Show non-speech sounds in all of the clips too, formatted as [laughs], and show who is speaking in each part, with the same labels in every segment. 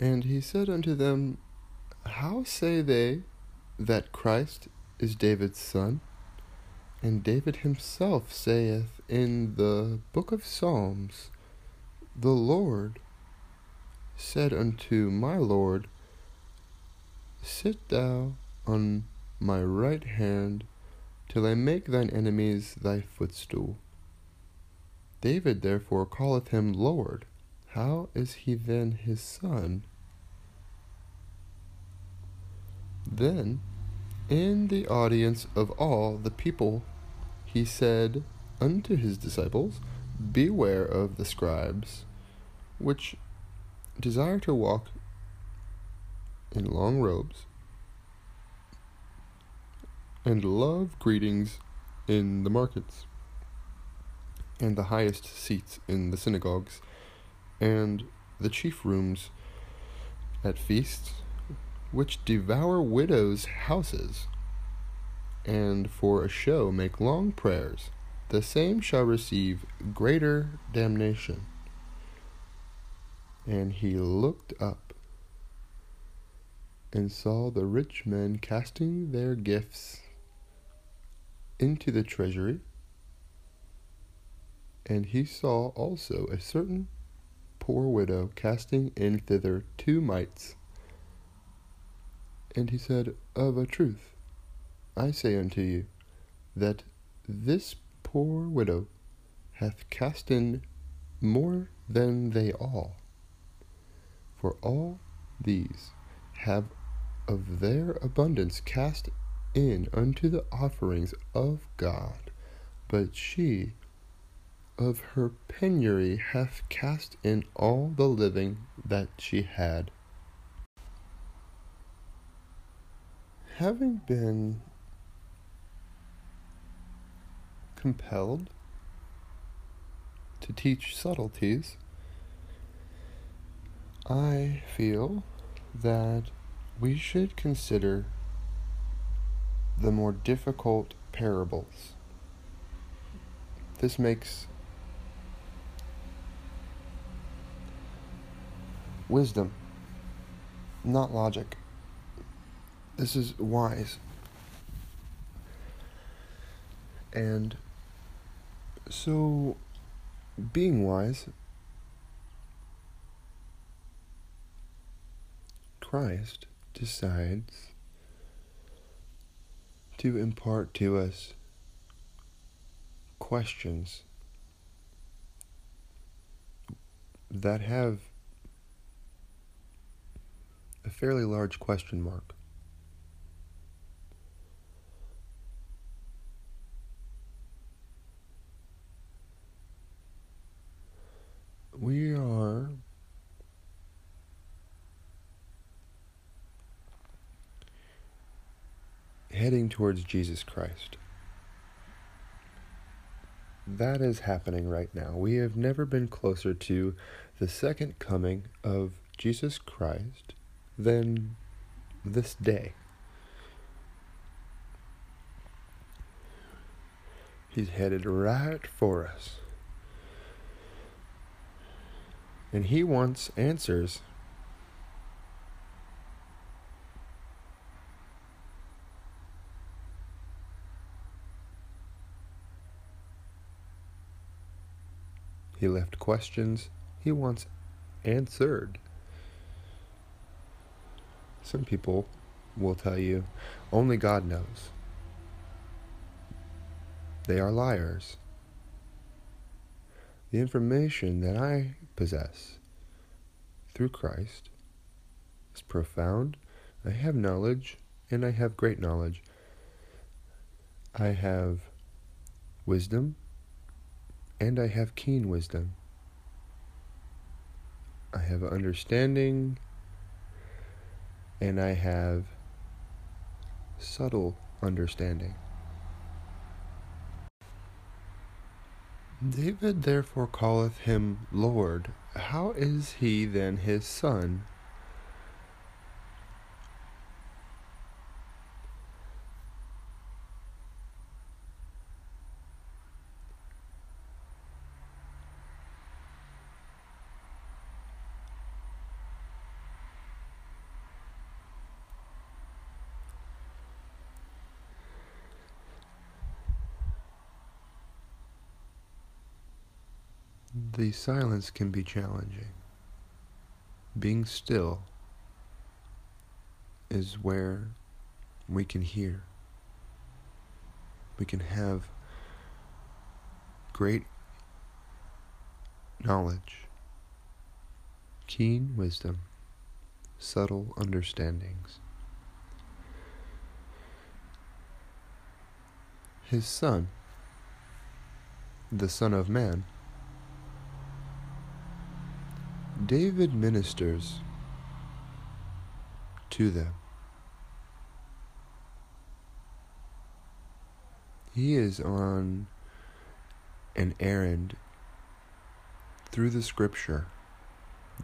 Speaker 1: And he said unto them, How say they that Christ is David's son? And David himself saith in the book of Psalms, The Lord said unto my Lord, Sit thou on my right hand till I make thine enemies thy footstool. David therefore calleth him Lord. How is he then his son? Then, in the audience of all the people, he said unto his disciples, Beware of the scribes, which desire to walk in long robes and love greetings in the markets and the highest seats in the synagogues and the chief rooms at feasts which devour widows' houses and for a show make long prayers the same shall receive greater damnation and he looked up and saw the rich men casting their gifts into the treasury. And he saw also a certain poor widow casting in thither two mites. And he said, Of a truth, I say unto you, that this poor widow hath cast in more than they all. For all these have of their abundance cast in unto the offerings of God, but she of her penury hath cast in all the living that she had. Having been compelled to teach subtleties, I feel that we should consider the more difficult parables. This makes wisdom, not logic. This is wise. And so, being wise, Christ decides to impart to us questions that have a fairly large question mark. We are heading towards Jesus Christ. That is happening right now. We have never been closer to the second coming of Jesus Christ than this day. He's headed right for us. And he wants answers He left questions he wants answered. Some people will tell you only God knows. They are liars. The information that I possess through Christ is profound. I have knowledge, and I have great knowledge. I have wisdom, and I have keen wisdom. I have understanding, and I have subtle understanding. David therefore calleth him Lord. How is he then his son? The silence can be challenging. Being still is where we can hear. We can have great knowledge, keen wisdom, subtle understandings. His Son, the Son of Man, David ministers to them. He is on an errand through the scripture.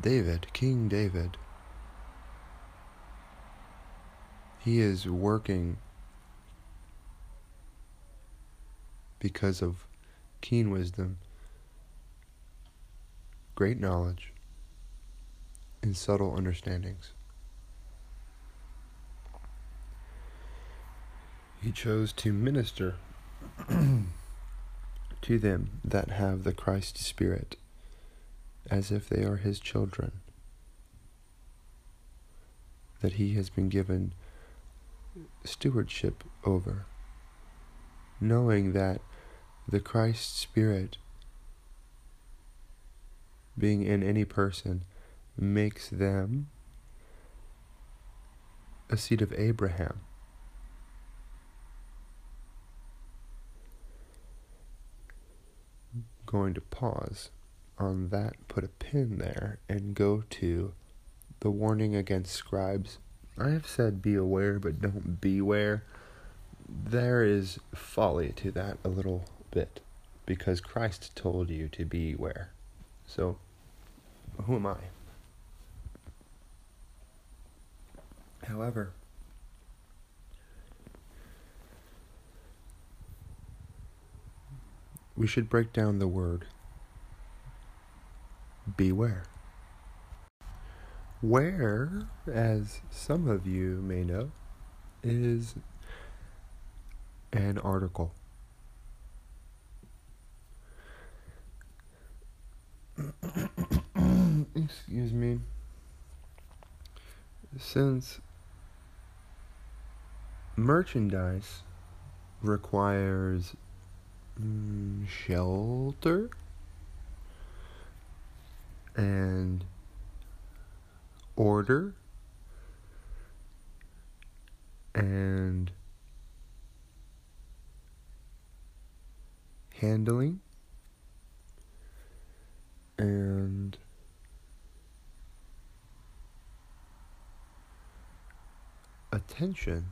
Speaker 1: David, King David, he is working because of keen wisdom, great knowledge, and subtle understandings. He chose to minister [clears throat] to them that have the Christ Spirit, as if they are his children, that he has been given stewardship over, knowing that the Christ Spirit, being in any person, makes them a seed of Abraham. Going to pause on that, put a pin there, and go to the warning against scribes. I have said be aware, but don't beware. There is folly to that a little bit because Christ told you to beware. So, who am I? However, we should break down the word beware. Where, as some of you may know, is an article. [coughs] Excuse me. Since merchandise requires mm, shelter and order and handling and attention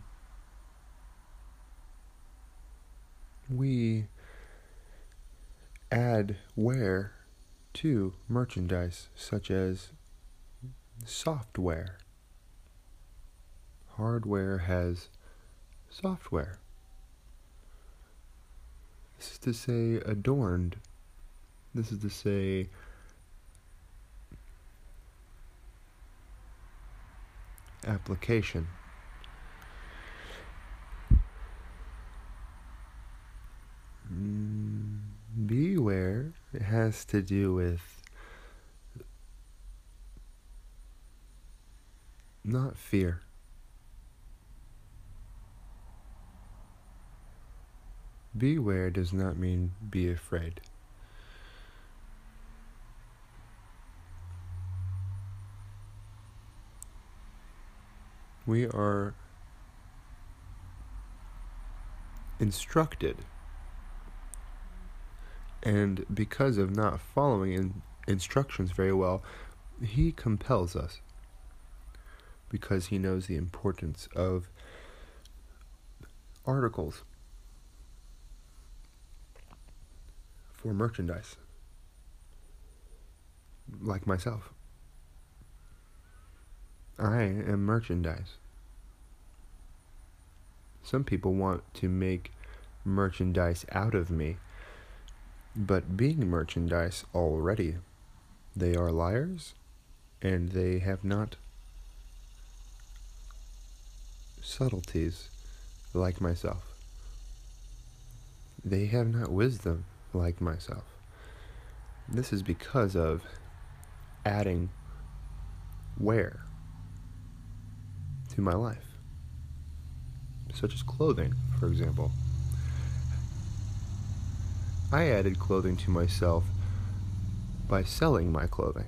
Speaker 1: we add wear to merchandise such as software. Hardware has software. This is to say adorned. This is to say application. beware it has to do with not fear. Beware does not mean be afraid. We are instructed and because of not following in instructions very well, he compels us because he knows the importance of articles for merchandise, like myself. I am merchandise. Some people want to make merchandise out of me but being merchandise already, they are liars and they have not subtleties like myself. They have not wisdom like myself. This is because of adding wear to my life, such as clothing, for example. I added clothing to myself by selling my clothing.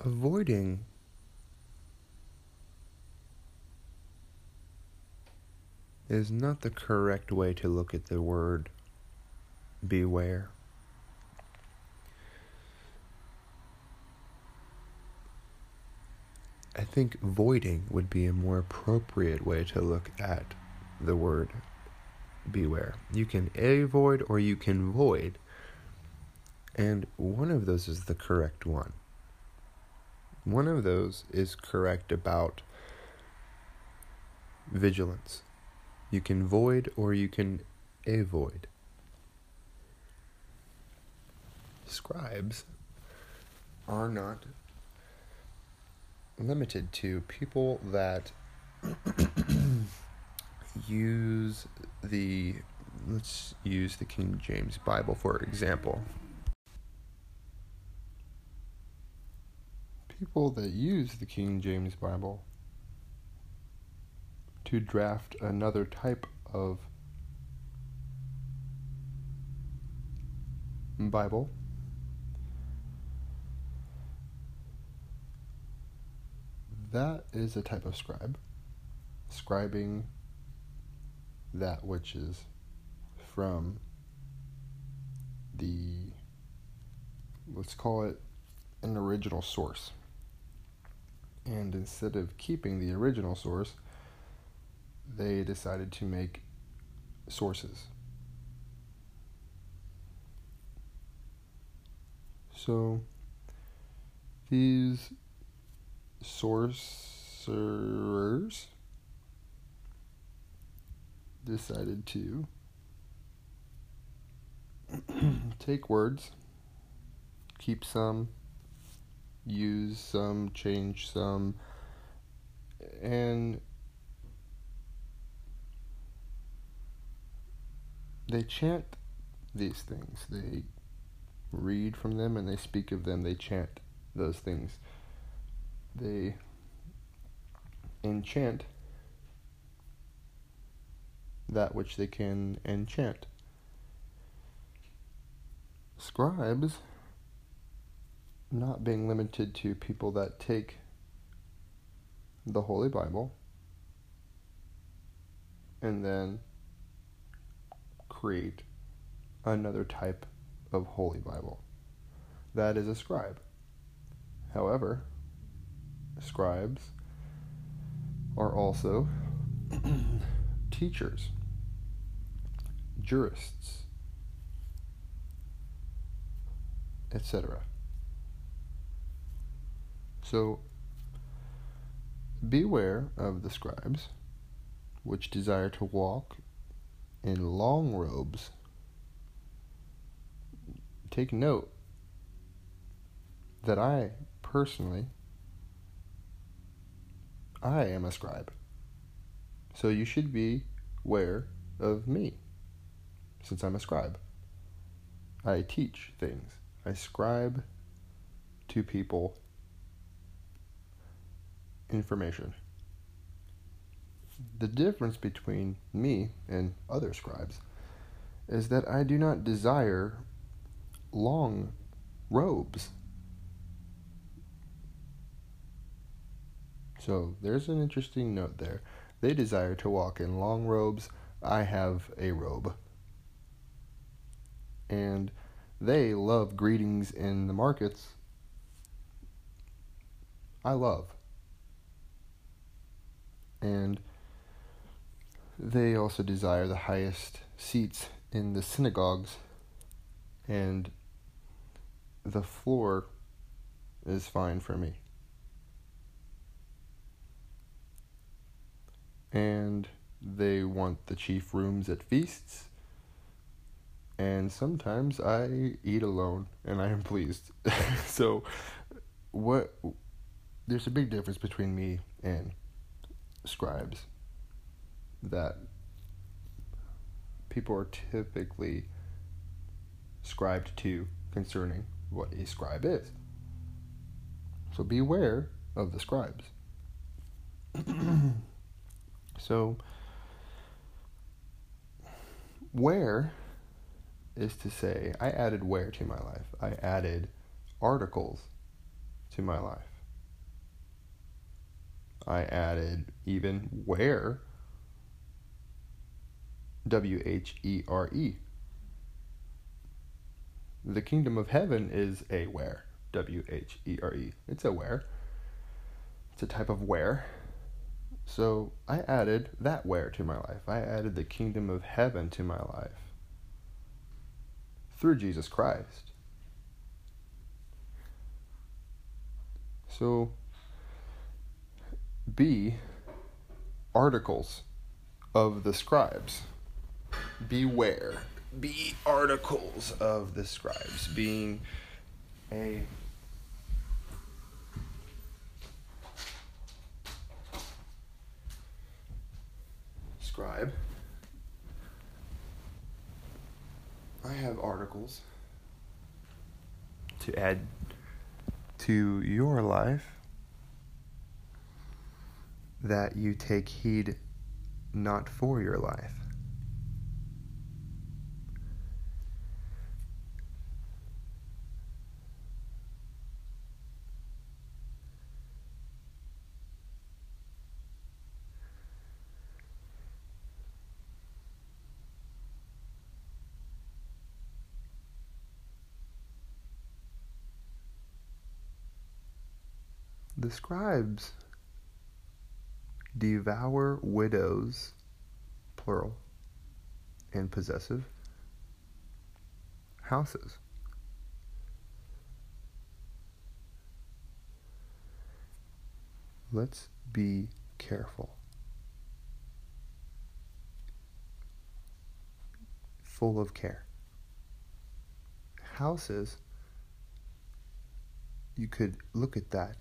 Speaker 1: Avoiding is not the correct way to look at the word beware. I think voiding would be a more appropriate way to look at the word beware. You can avoid or you can void, and one of those is the correct one. One of those is correct about vigilance. You can void or you can avoid. Scribes are not limited to people that use the let's use the King James Bible for example. People that use the King James Bible to draft another type of Bible that is a type of scribe scribing that which is from the let's call it an original source. And instead of keeping the original source, they decided to make sources. So these sorcerers decided to [clears throat] take words, keep some, use some, change some, and they chant these things. They read from them and they speak of them. They chant those things. They enchant that which they can enchant. Scribes, not being limited to people that take the Holy Bible and then create another type of Holy Bible. That is a scribe. However, scribes are also [clears throat] teachers jurists, etc. So, beware of the scribes, which desire to walk in long robes. Take note that I personally I am a scribe. So you should be aware of me since I'm a scribe. I teach things. I scribe to people information. The difference between me and other scribes is that I do not desire long robes. So there's an interesting note there. They desire to walk in long robes. I have a robe and they love greetings in the markets. I love. And they also desire the highest seats in the synagogues, and the floor is fine for me. And they want the chief rooms at feasts and sometimes I eat alone and I am [laughs] pleased. [laughs] so, what there's a big difference between me and scribes that people are typically scribed to concerning what a scribe is. So beware of the scribes. [clears throat] so, where is to say, I added where to my life. I added articles to my life. I added even where, W H E R E. The kingdom of heaven is a where, W H E R E. It's a where. It's a type of where. So I added that where to my life. I added the kingdom of heaven to my life through Jesus Christ. So, B, articles of the scribes. Beware. Be articles of the scribes, being a scribe. I have articles to add to your life that you take heed not for your life. Scribes devour widows, plural, and possessive houses. Let's be careful. Full of care. Houses, you could look at that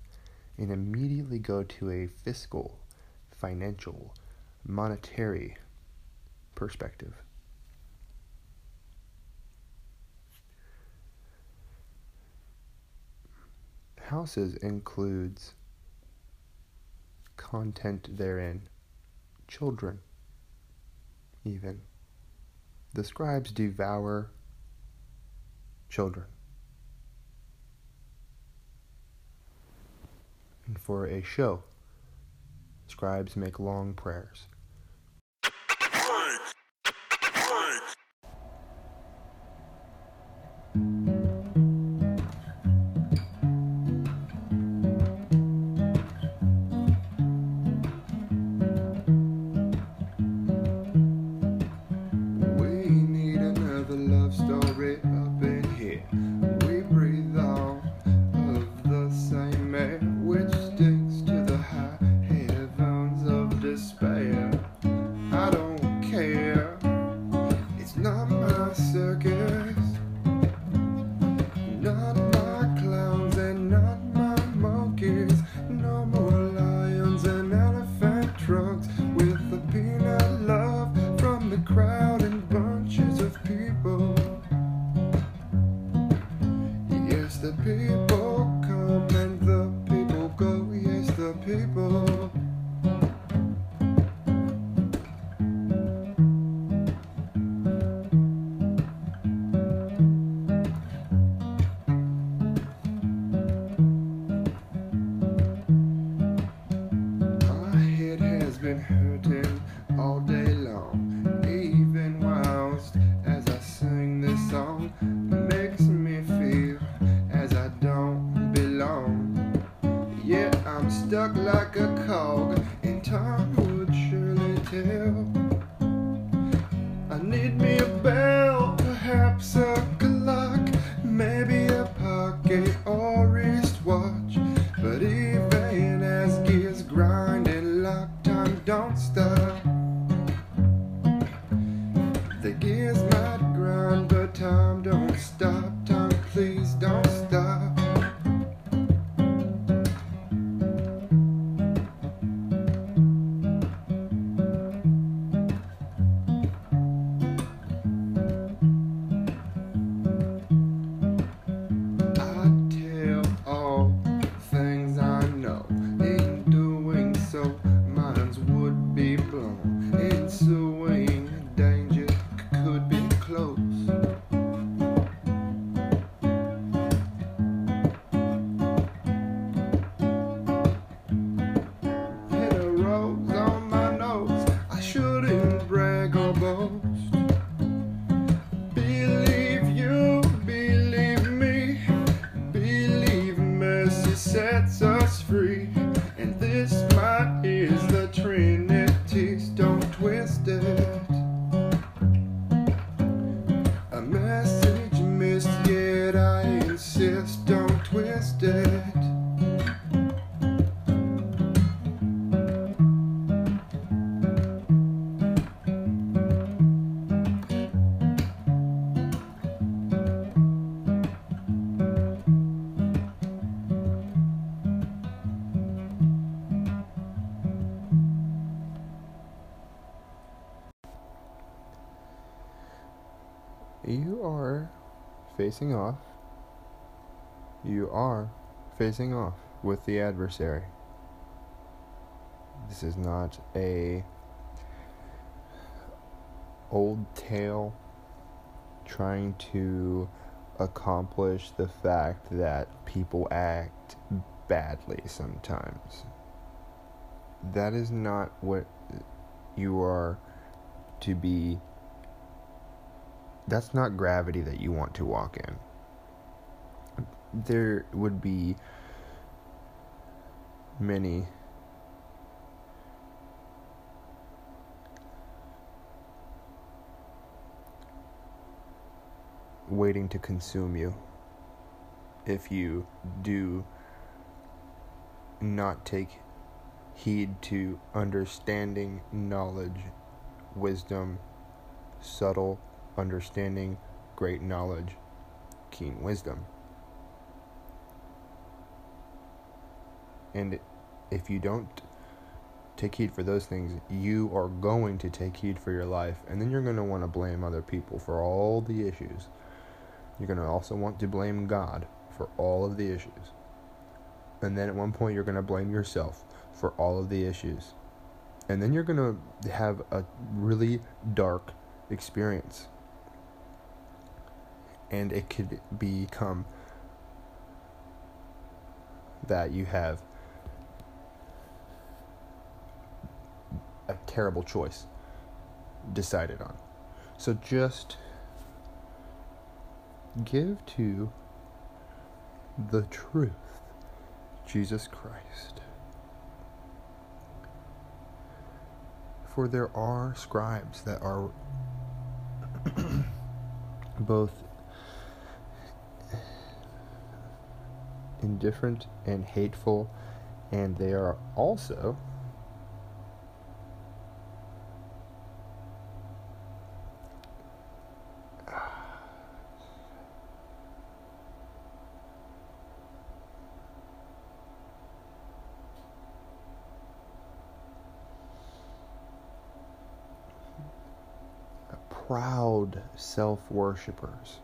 Speaker 1: and immediately go to a fiscal, financial, monetary perspective. Houses includes content therein, children, even. The scribes devour children. And for a show. Scribes make long prayers. You are facing off. You are facing off with the adversary. This is not a old tale trying to accomplish the fact that people act badly sometimes. That is not what you are to be that's not gravity that you want to walk in. There would be many waiting to consume you if you do not take heed to understanding, knowledge, wisdom, subtle understanding, great knowledge, keen wisdom. And if you don't take heed for those things, you are going to take heed for your life, and then you're going to want to blame other people for all the issues. You're going to also want to blame God for all of the issues. And then at one point, you're going to blame yourself for all of the issues. And then you're going to have a really dark experience and it could become that you have a terrible choice decided on. So just give to the truth, Jesus Christ. For there are scribes that are [clears throat] both indifferent and hateful, and they are also [sighs] proud self worshippers.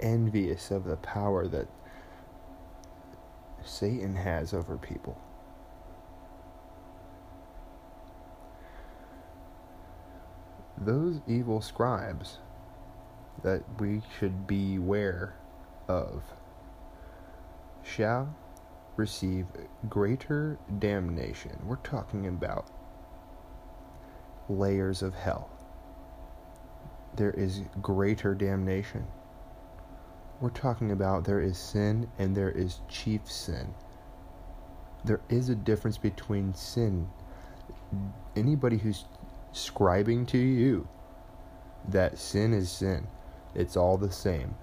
Speaker 1: Envious of the power that Satan has over people. Those evil scribes that we should beware of shall receive greater damnation. We're talking about layers of hell. There is greater damnation we're talking about there is sin and there is chief sin. There is a difference between sin. Anybody who's scribing to you that sin is sin, it's all the same.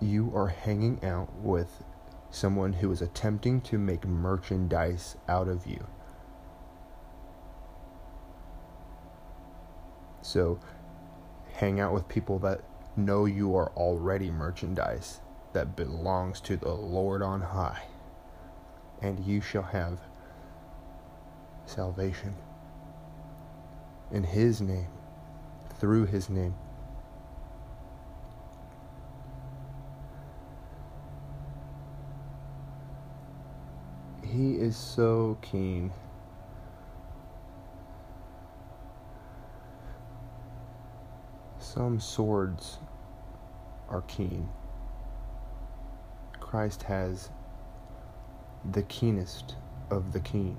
Speaker 1: You are hanging out with someone who is attempting to make merchandise out of you. So, hang out with people that know you are already merchandise that belongs to the Lord on high, and you shall have salvation in His name, through His name. He is so keen Some swords are keen. Christ has the keenest of the keen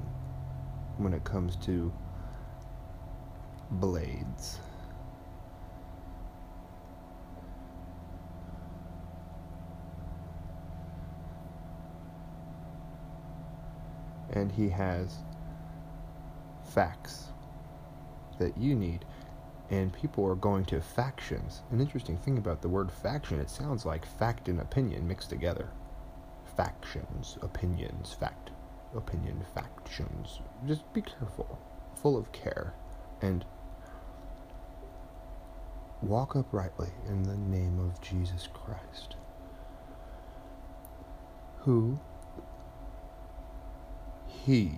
Speaker 1: when it comes to blades. And he has facts that you need. And people are going to factions. An interesting thing about the word faction, it sounds like fact and opinion mixed together. Factions, opinions, fact, opinion, factions. Just be careful, full of care, and walk uprightly in the name of Jesus Christ, who he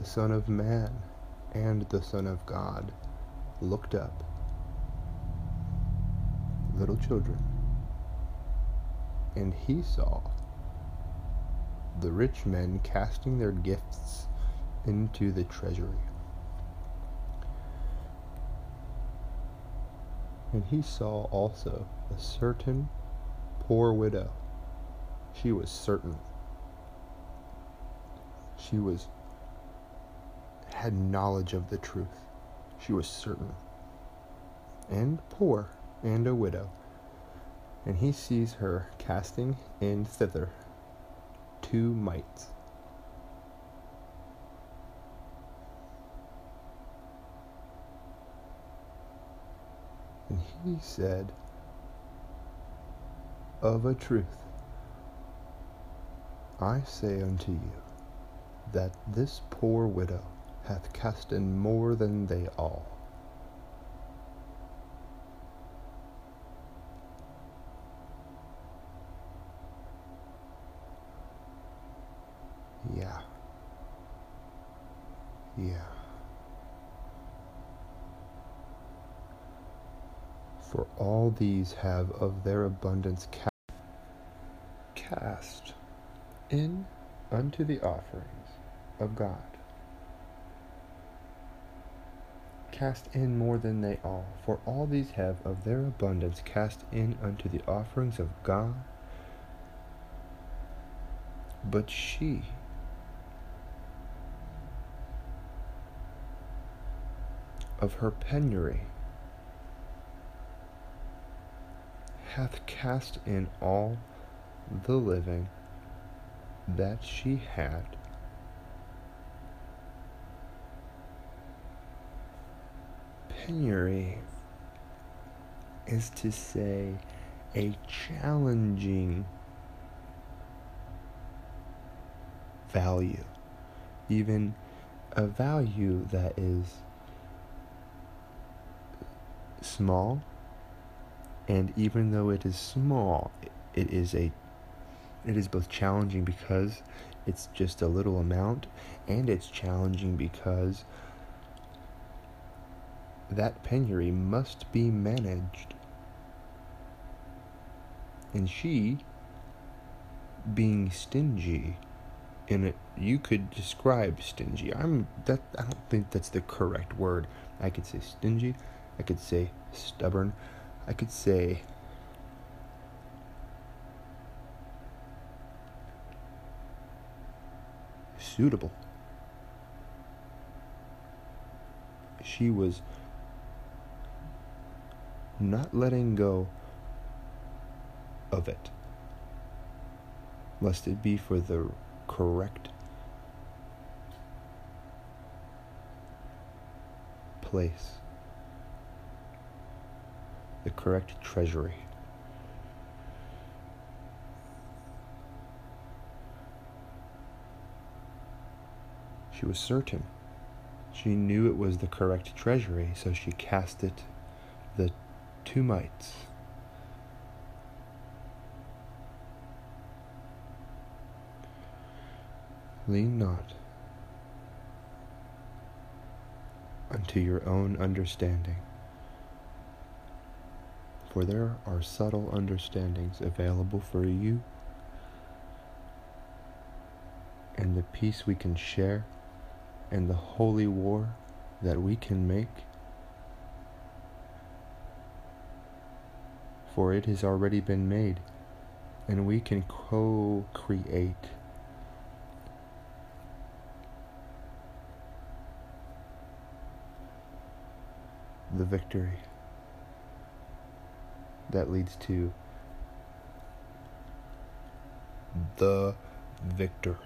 Speaker 1: the Son of Man and the Son of God looked up. Little children. And he saw the rich men casting their gifts into the treasury. And he saw also a certain poor widow. She was certain. She was had knowledge of the truth. She was certain. And poor, and a widow. And he sees her casting in thither two mites. And he said, Of a truth, I say unto you, that this poor widow hath cast in more than they all. Yeah. Yeah. For all these have of their abundance cast cast in unto the offerings of God. Cast in more than they all, for all these have of their abundance cast in unto the offerings of God. But she, of her penury, hath cast in all the living that she had penury is to say a challenging value, even a value that is small, and even though it is small, it is a it is both challenging because it's just a little amount, and it's challenging because that penury must be managed. And she, being stingy, in it, you could describe stingy. I'm that. I don't think that's the correct word. I could say stingy. I could say stubborn. I could say suitable. She was not letting go of it, lest it be for the correct place, the correct treasury. She was certain. She knew it was the correct treasury, so she cast it the two mites. Lean not unto your own understanding, for there are subtle understandings available for you, and the peace we can share, and the holy war that we can make for it has already been made, and we can co create the victory that leads to the victor.